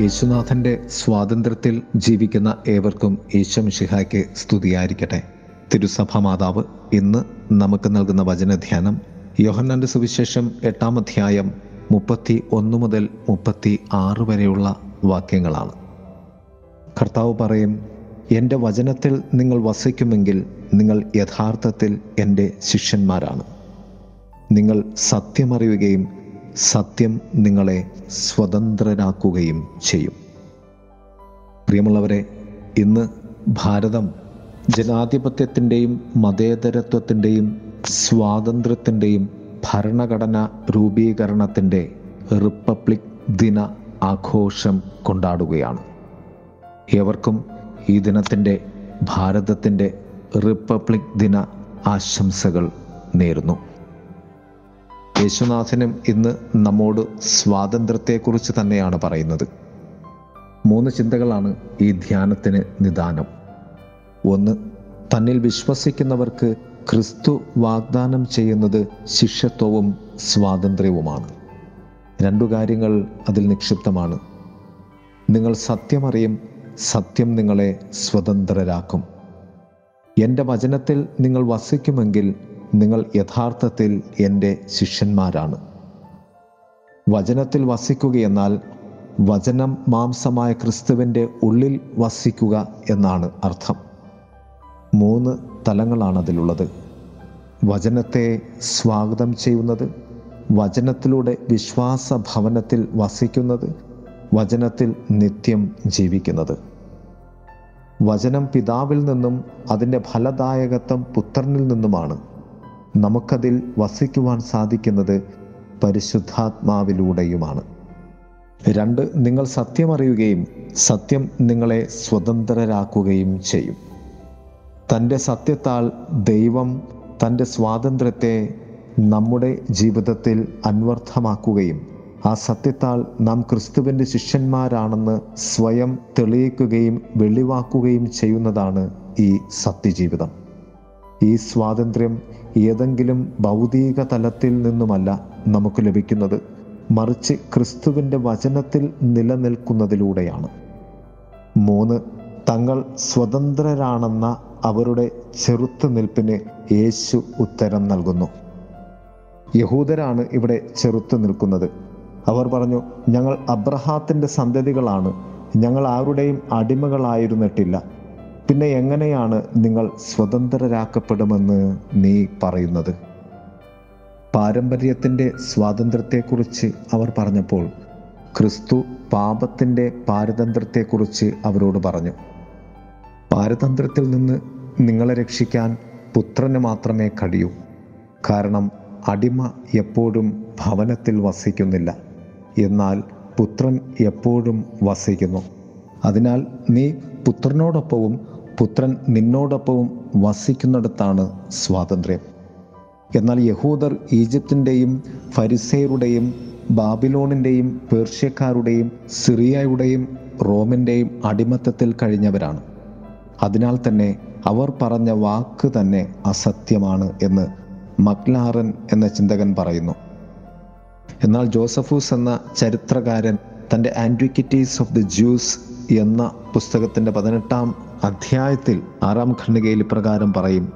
യേശുനാഥന്റെ സ്വാതന്ത്ര്യത്തിൽ ജീവിക്കുന്ന ഏവർക്കും യേശുമിഷിഹായ്ക്ക് സ്തുതിയായിരിക്കട്ടെ. തിരുസഭ മാതാവ് ഇന്ന് നമുക്ക് നൽകുന്ന വചനധ്യാനം യോഹന്നാന്റെ സുവിശേഷം എട്ടാം അധ്യായം മുപ്പത്തി ഒന്ന് മുതൽ മുപ്പത്തി ആറ് വരെയുള്ള വാക്യങ്ങളാണ്. കർത്താവ് പറയും എന്റെ വചനത്തിൽ നിങ്ങൾ വസിക്കുമെങ്കിൽ നിങ്ങൾ യഥാർത്ഥത്തിൽ എന്റെ ശിഷ്യന്മാരാണ്. നിങ്ങൾ സത്യമറിയുകയും സത്യം നിങ്ങളെ സ്വതന്ത്രരാക്കുകയും ചെയ്യും. പ്രിയമുള്ളവരെ ഇന്ന് ഭാരതം ജനാധിപത്യത്തിന്റെയും മതേതരത്വത്തിന്റെയും സ്വാതന്ത്ര്യത്തിന്റെയും ഭരണഘടന രൂപീകരണത്തിന്റെ റിപ്പബ്ലിക് ദിന ആഘോഷം കൊണ്ടാടുകയാണ്. ഏവർക്കും ഈ ദിനത്തിന്റെ ഭാരതത്തിന്റെ റിപ്പബ്ലിക് ദിന ആശംസകൾ നേരുന്നു. യേശുനാഥനും ഇന്ന് നമ്മോട് സ്വാതന്ത്ര്യത്തെക്കുറിച്ച് തന്നെയാണ് പറയുന്നത്. മൂന്ന് ചിന്തകളാണ് ഈ ധ്യാനത്തിന് നിദാനം. ഒന്ന് തന്നിൽ വിശ്വസിക്കുന്നവർക്ക് ക്രിസ്തു വാഗ്ദാനം ചെയ്യുന്നത് ശിഷ്യത്വവും സ്വാതന്ത്ര്യവുമാണ്. രണ്ടു കാര്യങ്ങൾ അതിൽ നിക്ഷിപ്തമാണ്. നിങ്ങൾ സത്യമറിയും സത്യം നിങ്ങളെ സ്വതന്ത്രരാക്കും. എന്റെ വചനത്തിൽ നിങ്ങൾ വസിക്കുമെങ്കിൽ നിങ്ങൾ യഥാർത്ഥത്തിൽ എന്റെ ശിഷ്യന്മാരാണ്. വചനത്തിൽ വസിക്കുകയെന്നാൽ വചനം മാംസമായ ക്രിസ്തുവിന്റെ ഉള്ളിൽ വസിക്കുക എന്നാണ് അർത്ഥം. മൂന്ന് തലങ്ങളാണ് അതിലുള്ളത് വചനത്തെ സ്വാഗതം ചെയ്യുന്നത് വചനത്തിലൂടെ വിശ്വാസ ഭവനത്തിൽ വസിക്കുന്നത് വചനത്തിൽ നിത്യം ജീവിക്കുന്നത്. വചനം പിതാവിൽ നിന്നും അതിന്റെ ഫലദായകത്വം പുത്രനിൽ നിന്നുമാണ്. നമുക്കതിൽ വസിക്കുവാൻ സാധിക്കുന്നത് പരിശുദ്ധാത്മാവിലൂടെയുമാണ്. രണ്ട് നിങ്ങൾ സത്യമറിയുകയും സത്യം നിങ്ങളെ സ്വതന്ത്രരാക്കുകയും ചെയ്യും. തന്റെ സത്യത്താൽ ദൈവം തന്റെ സ്വാതന്ത്ര്യത്തെ നമ്മുടെ ജീവിതത്തിൽ അന്വർത്ഥമാക്കുകയും ആ സത്യത്താൽ നാം ക്രിസ്തുവിന്റെ ശിഷ്യന്മാരാണെന്ന് സ്വയം തെളിയിക്കുകയും വെളിവാക്കുകയും ചെയ്യുന്നതാണ് ഈ സത്യജീവിതം. ഈ സ്വാതന്ത്ര്യം ഏതെങ്കിലും ഭൗതിക തലത്തിൽ നിന്നുമല്ല നമുക്ക് ലഭിക്കുന്നത്. മറിച്ച് ക്രിസ്തുവിന്റെ വചനത്തിൽ നിലനിൽക്കുന്നതിലൂടെയാണ്. മൂന്ന് തങ്ങൾ സ്വതന്ത്രരാണെന്ന അവരുടെ ചെറുത്തുനിൽപ്പിന് യേശു ഉത്തരം നൽകുന്നു. യഹൂദരാണ് ഇവിടെ ചെറുത്തു നിൽക്കുന്നത്. അവർ പറഞ്ഞു ഞങ്ങൾ അബ്രഹാത്തിന്റെ സന്തതികളാണ്. ഞങ്ങൾ ആരുടെയും അടിമകളായിരുന്നിട്ടില്ല. പിന്നെ എങ്ങനെയാണ് നിങ്ങൾ സ്വതന്ത്രരാക്കപ്പെടുമെന്ന് നീ പറയുന്നത്? പാരമ്പര്യത്തിന്റെ സ്വാതന്ത്ര്യത്തെക്കുറിച്ച് അവർ പറഞ്ഞപ്പോൾ ക്രിസ്തു പാപത്തിന്റെ പാരതന്ത്ര്യത്തെക്കുറിച്ച് അവരോട് പറഞ്ഞു. പാരതന്ത്ര്യത്തിൽ നിന്ന് നിങ്ങളെ രക്ഷിക്കാൻ പുത്രന് മാത്രമേ കഴിയൂ. കാരണം അടിമ എപ്പോഴും ഭവനത്തിൽ വസിക്കുന്നില്ല. എന്നാൽ പുത്രൻ എപ്പോഴും വസിക്കുന്നു. അതിനാൽ നീ പുത്രനോടൊപ്പവും പുത്രൻ നിന്നോടൊപ്പവും വസിക്കുന്നിടത്താണ് സ്വാതന്ത്ര്യം. എന്നാൽ യഹൂദർ ഈജിപ്തിന്റെയും ഫരിസേറുടെയും ബാബിലോണിന്റെയും പേർഷ്യക്കാരുടെയും സിറിയയുടെയും റോമിന്റെയും അടിമത്തത്തിൽ കഴിഞ്ഞവരാണ്. അതിനാൽ തന്നെ അവർ പറഞ്ഞ വാക്ക് തന്നെ അസത്യമാണ് എന്ന് മക്ലാറൻ എന്ന ചിന്തകൻ പറയുന്നു. എന്നാൽ ജോസഫൂസ് എന്ന ചരിത്രകാരൻ തന്റെ ആന്റിക്വിറ്റീസ് ഓഫ് ദി ജ്യൂസ് എന്ന പുസ്തകത്തിന്റെ പതിനെട്ടാം അധ്യായത്തിൽ ആറാം ഖണ്ഡികയിൽ പ്രകാരം പറയും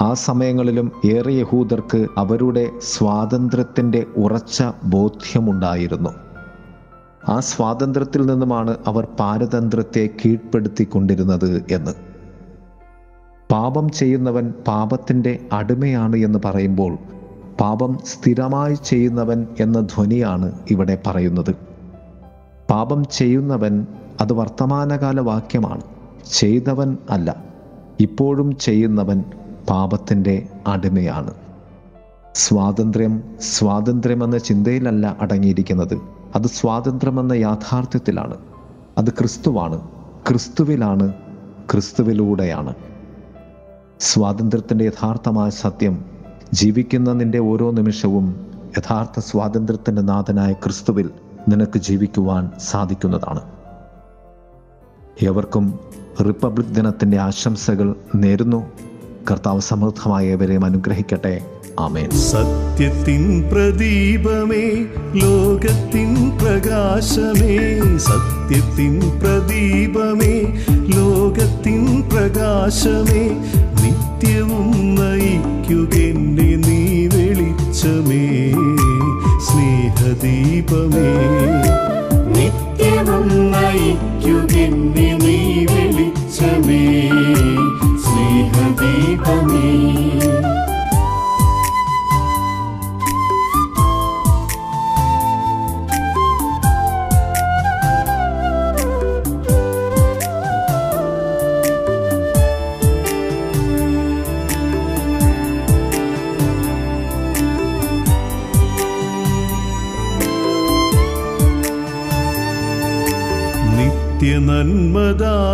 ആ സമയങ്ങളിലും ഏറെ യഹൂദർക്ക് അവരുടെ സ്വാതന്ത്ര്യത്തിന്റെ ഉറച്ച ബോധ്യമുണ്ടായിരുന്നു. ആ സ്വാതന്ത്ര്യത്തിൽ നിന്നുമാണ് അവർ പാരതന്ത്രത്തെ കീഴ്പ്പെടുത്തിക്കൊണ്ടിരുന്നത് എന്ന്. പാപം ചെയ്യുന്നവൻ പാപത്തിന്റെ അടിമയാണ് എന്ന് പറയുമ്പോൾ പാപം സ്ഥിരമായി ചെയ്യുന്നവൻ എന്ന ധ്വനിയാണ് ഇവിടെ പറയുന്നത്. പാപം ചെയ്യുന്നവൻ അത് വർത്തമാനകാല വാക്യമാണ്. ചെയ്തവൻ അല്ല ഇപ്പോഴും ചെയ്യുന്നവൻ പാപത്തിന്റെ അടിമയാണ്. സ്വാതന്ത്ര്യം സ്വാതന്ത്ര്യമെന്ന ചിന്തയിലല്ല അടങ്ങിയിരിക്കുന്നത്. അത് സ്വാതന്ത്ര്യമെന്ന യാഥാർത്ഥ്യത്തിലാണ്. അത് ക്രിസ്തുവാണ്. ക്രിസ്തുവിലാണ് ക്രിസ്തുവിലൂടെയാണ്. സ്വാതന്ത്ര്യത്തിന്റെ യഥാർത്ഥമായ സത്യം ജീവിക്കുന്ന നിന്റെ ഓരോ നിമിഷവും യഥാർത്ഥ സ്വാതന്ത്ര്യത്തിന്റെ നാഥനായ ക്രിസ്തുവിൽ നിനക്ക് ജീവിക്കുവാൻ സാധിക്കുന്നതാണ്. ഏവർക്കും റിപ്പബ്ലിക് ദിനത്തിന്റെ ആശംസകൾ നേരുന്നു. കർത്താവ് സമൃദ്ധമായ അനുഗ്രഹിക്കട്ടെ. ആമേൻ. സത്യത്തിൻ പ്രദീപമേ ലോകത്തിൻ പ്രകാശമേ. സത്യത്തിൻ പ്രദീപമേ ലോകത്തിൻ പ്രകാശമേ. നിത്യവും നയിക്കുകെന്നെ നീ വെളിച്ചമേ. സ്നേഹദീപമേ.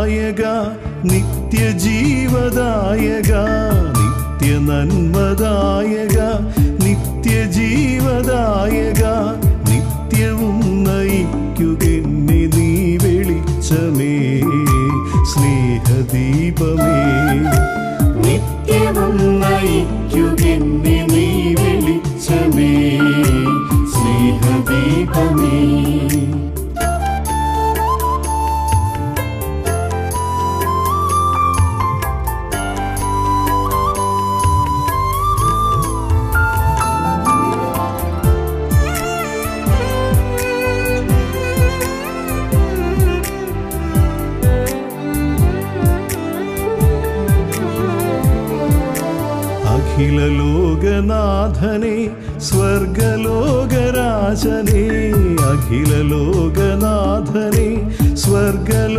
നിത്യനന്മദായക നിത്യജീവദായക നിത്യനന്മദായക നിത്യജീവദായക നിത്യവും നയിക്കുകെന്നെ നീ വെളിച്ചമേ സ്നേഹദീപമേ. നിത്യവും നയിക്കുകെന്നെ നീ വെളിച്ചമേ. ലോകനാഥനെ സ്വർഗലോകരാജനെ അഖില ലോകനാഥനെ സ്വർഗലോകരാജനെ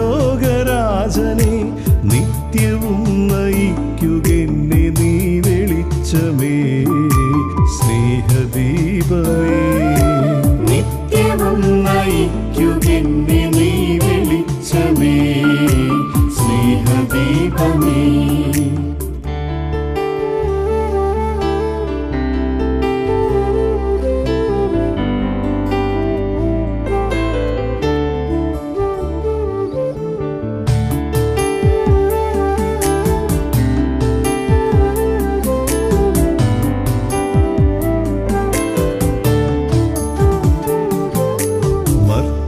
നിത്യവും നയിക്കുകെന്നെ നീ വെളിച്ചമേ. സ്നേഹദീപമേ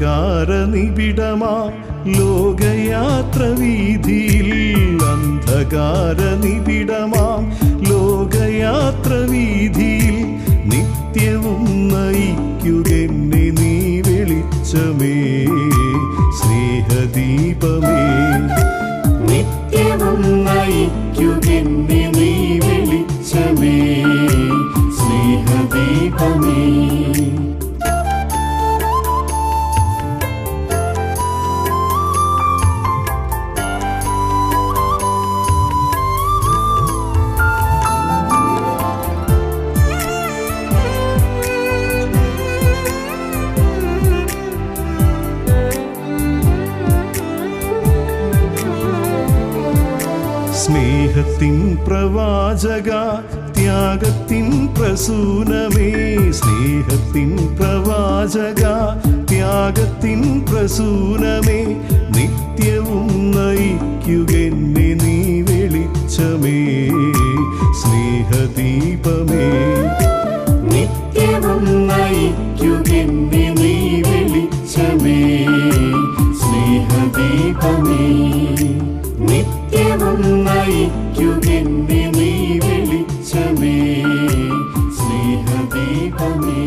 അന്ധകാര നിബിഡമാ ലോകയാത്ര വീതിയിൽ അന്ധകാര നിബിഡമാം ലോകയാത്ര വീതിയിൽ നിത്യവും നയിക്കുകെന്നെ നീ വെളിച്ചമേ സ്നേഹദീപമേ. നിത്യവും നയിക്കുകെന്നെ സ്നേഹത്തിൻ പ്രവാചക ത്യാഗത്തിൻ പ്രസൂനമേ. സ്നേഹത്തിൻ പ്രവാചക ത്യാഗത്തിൻ പ്രസൂനമേ. നിത്യവും നയിക്കുകെന്നെ നീ വെളിച്ചമേ. സ്നേഹദീപമേ. നിത്യവും നയിക്കുകെന്നെ നീ വെളിച്ചമേ. സ്നേഹദീപമേ. നയിക്കുമെന്നെ നീ വിളിച്ചമേ സ്നേഹദീപമേ.